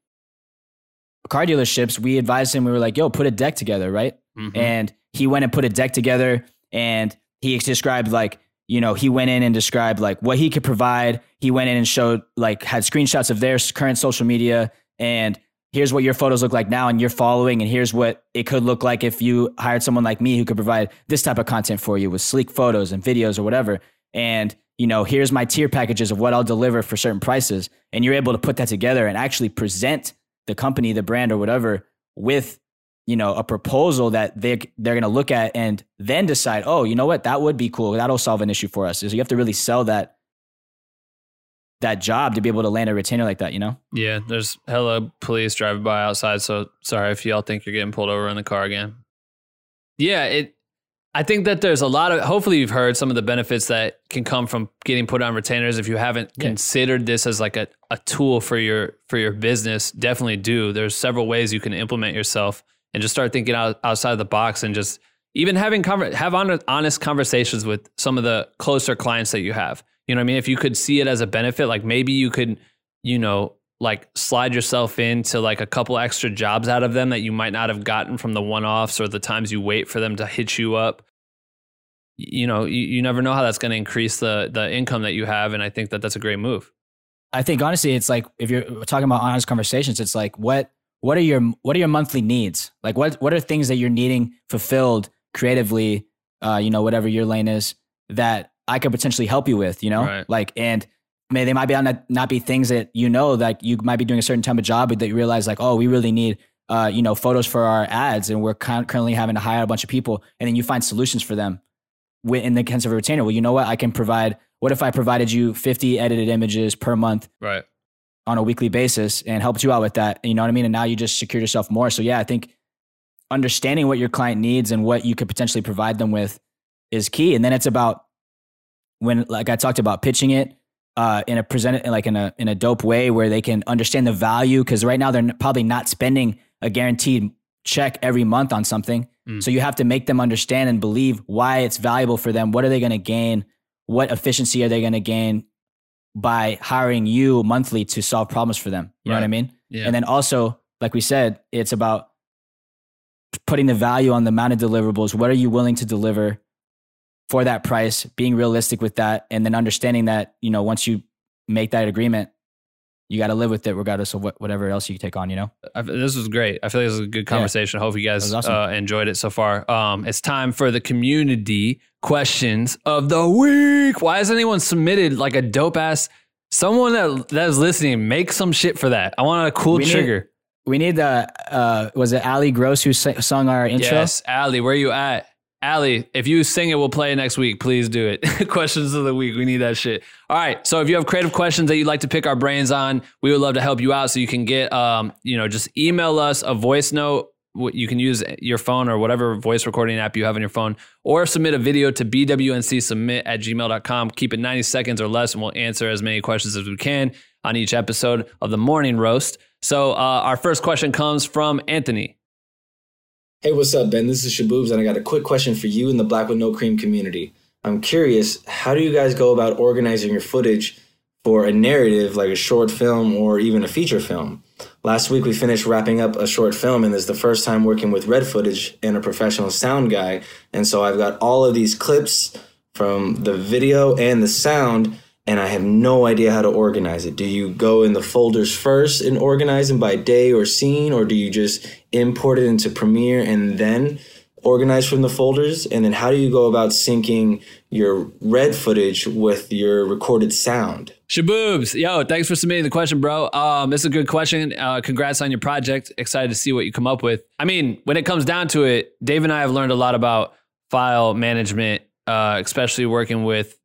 car dealerships, we advised him. We were like, "Yo, put a deck together, right?" Mhm. And he went and put a deck together, and he described like, you know, he went in and described like what he could provide. He went in and showed like had screenshots of their current social media. And here's what your photos look like now and you're following. And here's what it could look like if you hired someone like me who could provide this type of content for you with sleek photos and videos or whatever. And you know here's my tier packages of what I'll deliver for certain prices. And you're able to put that together and actually present the company the brand or whatever with you know a proposal that they they're going to look at and then decide oh you know what that would be cool that'll solve an issue for us is you have to really sell that that job to be able to land a retainer like that, you know? Yeah, there's hella police driving by outside. So sorry if y'all think you're getting pulled over in the car again. Yeah, it. I think that there's a lot of. Hopefully, you've heard some of the benefits that can come from getting put on retainers. If you haven't Yeah. considered this as like a, a tool for your for your business, definitely do. There's several ways you can implement yourself and just start thinking out, outside the box and just even having conver- have honest, conversations with some of the closer clients that you have. You know what I mean? If you could see it as a benefit, like maybe you could, you know, like slide yourself into like a couple extra jobs out of them that you might not have gotten from the one offs or the times you wait for them to hit you up. You know, you, you never know how that's going to increase the the income that you have, and I think that that's a great move. I think honestly, it's like if you're talking about honest conversations, it's like what what are your what are your monthly needs? Like what what are things that you're needing fulfilled creatively? Uh, you know, whatever your lane is that I could potentially help you with. You know, Right. like and may they might be not not be things that you know like you might be doing a certain type of job, but that you realize like oh we really need. Uh, you know, photos for our ads, and we're currently having to hire a bunch of people, and then you find solutions for them in the sense of a retainer. Well, you know what? I can provide. What if I provided you 50 edited images per month Right. On a weekly basis and helped you out with that. You know what I mean? And now you just secured yourself more. So yeah, I think understanding what your client needs and what you could potentially provide them with is key. And then it's about when, like I talked about, pitching it uh, in a present, like in a in a dope way where they can understand the value. Because right now they're probably not spending a guaranteed check every month on something. Mm. So you have to make them understand and believe why it's valuable for them. What are they going to gain? What efficiency are they going to gain by hiring you monthly to solve problems for them? You know what I mean? Yeah. And then also, like we said, it's about putting the value on the amount of deliverables. What are you willing to deliver for that price? Being realistic with that, and then understanding that you know once you make that agreement, you got to live with it regardless of what, whatever else you take on. You know. I, this was great. I feel like this was a good conversation. I hope you guys awesome. uh, enjoyed it so far. Um, it's time for the community questions of the week. Why has anyone submitted like a dope ass? Someone that that is listening, make some shit for that. I want a cool We need- trigger. We need the uh, was it Ali Gross who sung our intro? Yes, Allie, where you at? Ali, if you sing it, we'll play it next week. Please do it. [LAUGHS] questions of the week. We need that shit. All right. So if you have creative questions that you'd like to pick our brains on, we would love to help you out. So you can get, um, you know, just email us a voice note. You can use your phone or whatever voice recording app you have on your phone, or submit a video to bwncSubmit at gmail.com. Keep it 90 seconds or less, and we'll answer as many questions as we can on each episode of the morning roast. So uh, our first question comes from Anthony. Hey, what's up, Ben? This is Shaboobs, and I got a quick question for you in the Black with No Cream community. I'm curious, how do you guys go about organizing your footage for a narrative like a short film or even a feature film? Last week, we finished wrapping up a short film, and this is the first time working with red footage and a professional sound guy. And so I've got all of these clips from the video and the sound, and I have no idea how to organize it. Do you go in the folders first and organize them by day or scene, or do you just import it into Premiere and then organize from the folders? And then how do you go about syncing your red footage with your recorded sound? Shaboobs, yo, thanks for submitting the question, bro. Um, this is a good question. Uh, congrats on your project. Excited to see what you come up with. I mean, when it comes down to it, Dave and I have learned a lot about file management, uh, especially working with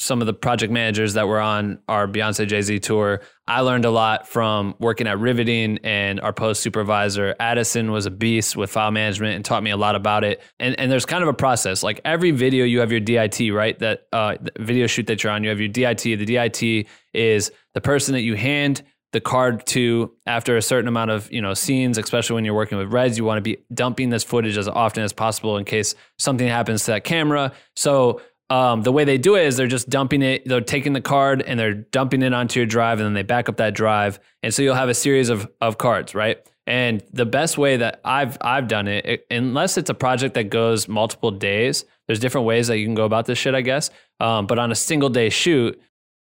some of the project managers that were on our Beyonce Jay Z tour. I learned a lot from working at Riveting and our post supervisor. Addison was a beast with file management and taught me a lot about it. And, and there's kind of a process. Like every video, you have your DIT, right? That uh, video shoot that you're on, you have your DIT. The DIT is the person that you hand the card to after a certain amount of you know scenes especially when you're working with reds you want to be dumping this footage as often as possible in case something happens to that camera so um, the way they do it is they're just dumping it they're taking the card and they're dumping it onto your drive and then they back up that drive and so you'll have a series of, of cards right and the best way that I've I've done it, it, unless it's a project that goes multiple days, there's different ways that you can go about this shit, I guess. Um, but on a single day shoot,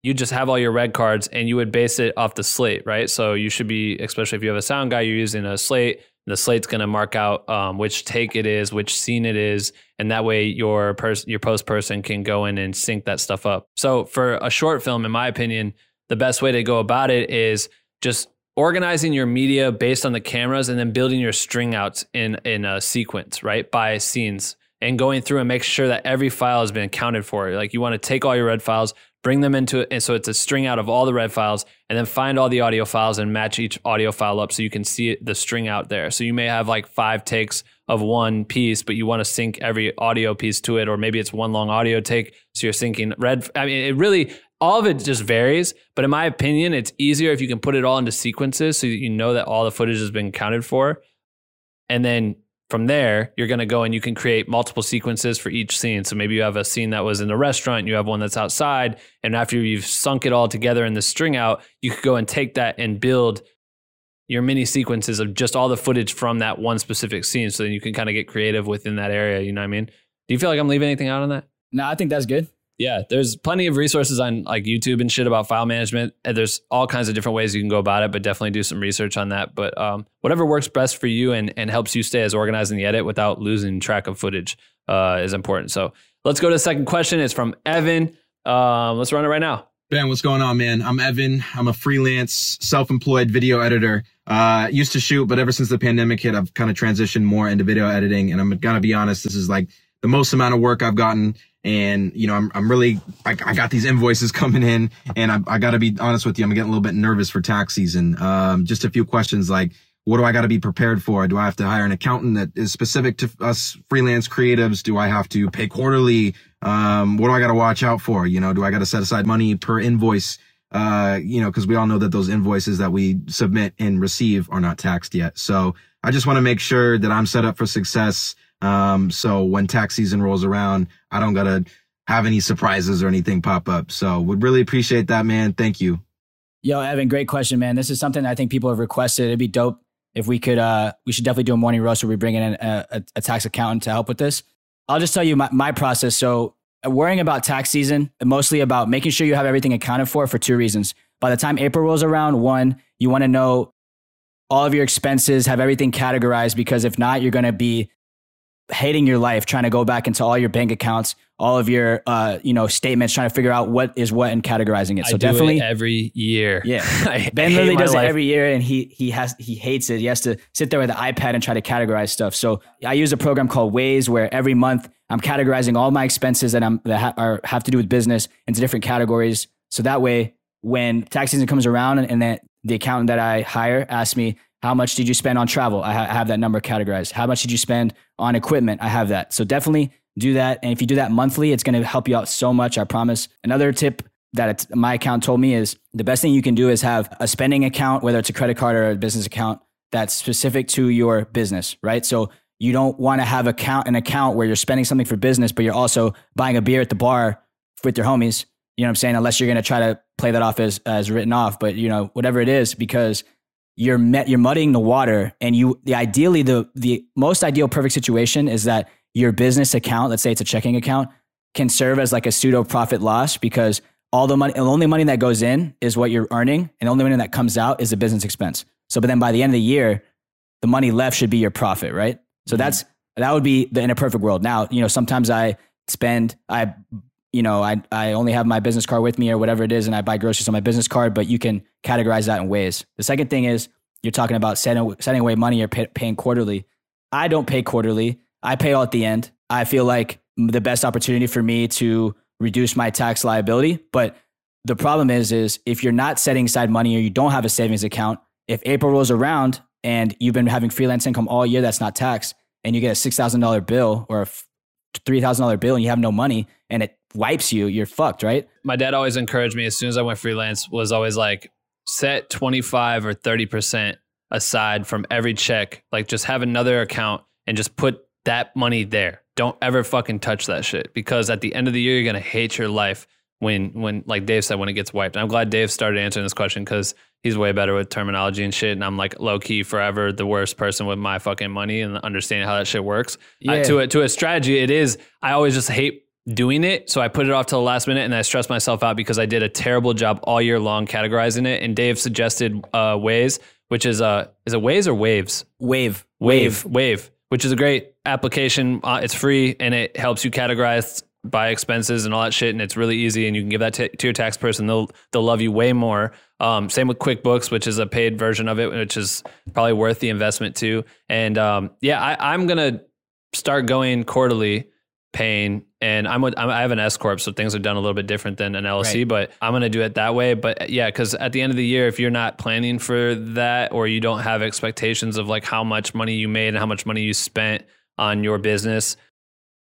you just have all your red cards and you would base it off the slate, right? So you should be, especially if you have a sound guy, you're using a slate. The slate's going to mark out um, which take it is, which scene it is, and that way your person, your post person can go in and sync that stuff up. So for a short film, in my opinion, the best way to go about it is just organizing your media based on the cameras and then building your string outs in in a sequence, right? By scenes and going through and make sure that every file has been accounted for. Like you want to take all your red files, bring them into it. And so it's a string out of all the red files and then find all the audio files and match each audio file up so you can see the string out there. So you may have like five takes of one piece, but you want to sync every audio piece to it, or maybe it's one long audio take. So you're syncing red. I mean, it really, all of it just varies. But in my opinion, it's easier if you can put it all into sequences so you know that all the footage has been accounted for. And then from there, you're going to go and you can create multiple sequences for each scene. So maybe you have a scene that was in a restaurant, you have one that's outside, and after you've sunk it all together in the string out, you could go and take that and build your mini sequences of just all the footage from that one specific scene. So then you can kind of get creative within that area. You know what I mean? Do you feel like I'm leaving anything out on that? No, I think that's good. Yeah, there's plenty of resources on like YouTube and shit about file management. And there's all kinds of different ways you can go about it, but definitely do some research on that. But um, whatever works best for you and, and helps you stay as organized in the edit without losing track of footage uh, is important. So let's go to the second question. It's from Evan. Um, let's run it right now. Ben, what's going on, man? I'm Evan. I'm a freelance, self-employed video editor. Uh, used to shoot, but ever since the pandemic hit, I've kind of transitioned more into video editing. And I'm gonna be honest, this is like the most amount of work I've gotten and you know, I'm I'm really I, I got these invoices coming in, and I, I got to be honest with you, I'm getting a little bit nervous for tax season. Um, just a few questions like, what do I got to be prepared for? Do I have to hire an accountant that is specific to us freelance creatives? Do I have to pay quarterly? Um, what do I got to watch out for? You know, do I got to set aside money per invoice? Uh, you know, cause we all know that those invoices that we submit and receive are not taxed yet. So I just want to make sure that I'm set up for success. Um, so when tax season rolls around, I don't gotta have any surprises or anything pop up. So would really appreciate that, man. Thank you. Yo, Evan, great question, man. This is something I think people have requested. It'd be dope if we could. Uh, we should definitely do a morning roast where we bring in a, a, a tax accountant to help with this. I'll just tell you my, my process. So uh, worrying about tax season, mostly about making sure you have everything accounted for for two reasons. By the time April rolls around, one, you want to know all of your expenses, have everything categorized because if not, you're going to be hating your life trying to go back into all your bank accounts all of your uh, you know statements trying to figure out what is what and categorizing it. So definitely it every year. Yeah. [LAUGHS] Ben literally does life. it every year and he he has he hates it. He has to sit there with the ipad and try to categorize stuff. So i use a program called waze where every month i'm categorizing all my expenses that i'm that ha- are, have to do with business into different categories. So that way when tax season comes around and, and then the accountant that i hire asks me how much did you spend on travel? I, ha- I have that number categorized. How much did you spend on equipment? I have that. So definitely do that. And if you do that monthly, it's going to help you out so much. I promise. Another tip that my account told me is the best thing you can do is have a spending account, whether it's a credit card or a business account that's specific to your business, right? So you don't want to have account an account where you're spending something for business, but you're also buying a beer at the bar with your homies. You know what I'm saying? Unless you're going to try to play that off as, as written off, but you know, whatever it is, because you're met, you're muddying the water and you the ideally the the most ideal perfect situation is that your business account let's say it's a checking account can serve as like a pseudo profit loss because all the money the only money that goes in is what you're earning and the only money that comes out is a business expense. So but then by the end of the year the money left should be your profit right? So mm-hmm. that's that would be the in a perfect world. Now you know sometimes i spend i you know, I, I only have my business card with me or whatever it is, and I buy groceries on my business card, but you can categorize that in ways. The second thing is you're talking about setting, setting away money or pay, paying quarterly. I don't pay quarterly. I pay all at the end. I feel like the best opportunity for me to reduce my tax liability. But the problem is, is if you're not setting aside money or you don't have a savings account, if April rolls around and you've been having freelance income all year that's not taxed, and you get a six thousand dollar bill or a three thousand dollar bill and you have no money, and it wipes you, you're fucked, right? My dad always encouraged me as soon as I went freelance was always like set 25 or 30% aside from every check. Like just have another account and just put that money there. Don't ever fucking touch that shit because at the end of the year you're going to hate your life when when like Dave said when it gets wiped. And I'm glad Dave started answering this question cuz he's way better with terminology and shit and I'm like low key forever the worst person with my fucking money and understanding how that shit works. Yeah. Uh, to a to a strategy it is I always just hate doing it. So I put it off till the last minute and I stressed myself out because I did a terrible job all year long categorizing it. And Dave suggested uh, Waze, which is uh is it Waze or Waves? Wave. Wave. Wave, which is a great application. Uh, it's free and it helps you categorize by expenses and all that shit and it's really easy and you can give that t- to your tax person they'll they'll love you way more um, same with quickbooks which is a paid version of it which is probably worth the investment too and um, yeah I, i'm gonna start going quarterly paying. And I'm, with, I'm I have an S corp, so things are done a little bit different than an LLC. Right. But I'm gonna do it that way. But uh, yeah, because at the end of the year, if you're not planning for that, or you don't have expectations of like how much money you made and how much money you spent on your business,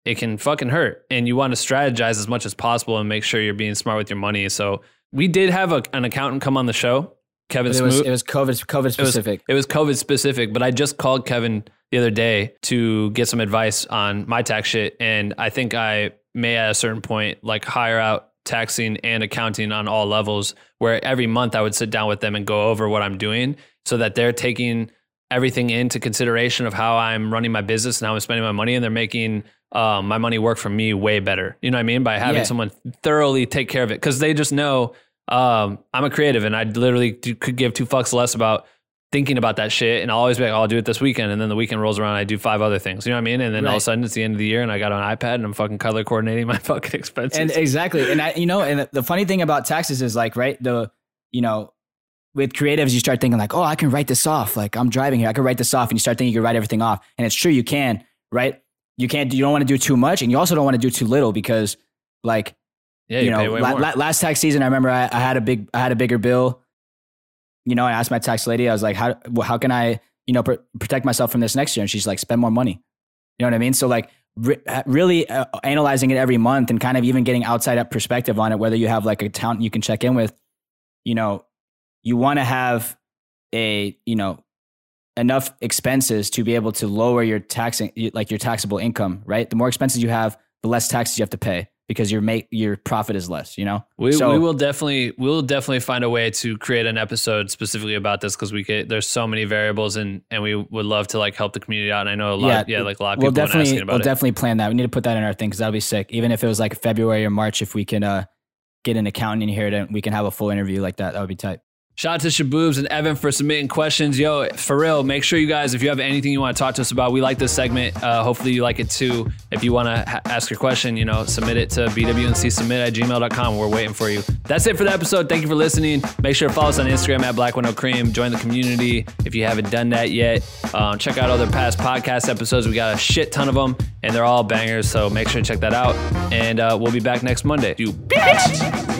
it can fucking hurt. And you want to strategize as much as possible and make sure you're being smart with your money. So we did have a, an accountant come on the show, Kevin It was Smoot. it was COVID COVID specific. It was COVID specific, but I just called Kevin the other day to get some advice on my tax shit. And I think I may at a certain point like hire out taxing and accounting on all levels where every month I would sit down with them and go over what I'm doing so that they're taking everything into consideration of how I'm running my business and how I'm spending my money and they're making um, my money work for me way better. You know what I mean? By having Yeah. someone thoroughly take care of it. Cause they just know um, I'm a creative and I literally do, could give two fucks less about thinking about that shit. And I'll always be like, oh, I'll do it this weekend. And then the weekend rolls around I do five other things. You know what I mean? And then all of a sudden it's the end of the year and I got an iPad and I'm fucking color coordinating [LAUGHS] my fucking expenses. and exactly and i you know and the funny thing about taxes is like right the you know with creatives you start thinking like oh i can write this off like i'm driving here i can write this off and you start thinking you can write everything off and it's true you can right you can't you don't want to do too much and you also don't want to do too little because like yeah, you, you, know la- la- last tax season i remember I, I had a big i had a bigger bill. You know i asked my tax lady i was like how, how can i you know pr- protect myself from this next year? And she's like spend more money. You know what i mean? So like re- really uh, analyzing it every month and kind of even getting outside up perspective on it whether you have like a talent you can check in with you know you want to have a you know enough expenses to be able to lower your taxing like your taxable income right? The more expenses you have the less taxes you have to pay because your make your profit is less you know? We, So- we will definitely we'll definitely find a way to create an episode specifically about this because we could there's so many variables and and we would love to like help the community out. And I know a lot yeah, like a lot of we'll people been definitely we'll it. definitely plan that. We need to put that in our thing because that'll be sick. Even if it was like February or March if we can uh get an accountant in here to we can have a full interview like that that would be tight Shout out to Shaboobs and Evan for submitting questions. Yo, for real, make sure you guys, if you have anything you want to talk to us about, we like this segment. Uh, hopefully you like it too. If you want to ha- ask your question, you know, submit it to bwncSubmit at gmail.com. We're waiting for you. That's it for the episode. Thank you for listening. Make sure to follow us on Instagram at Black with No Cream. Join the community if you haven't done that yet. Um, check out other past podcast episodes. We got a shit ton of them and they're all bangers. So make sure to check that out. And uh, we'll be back next Monday. You bitch!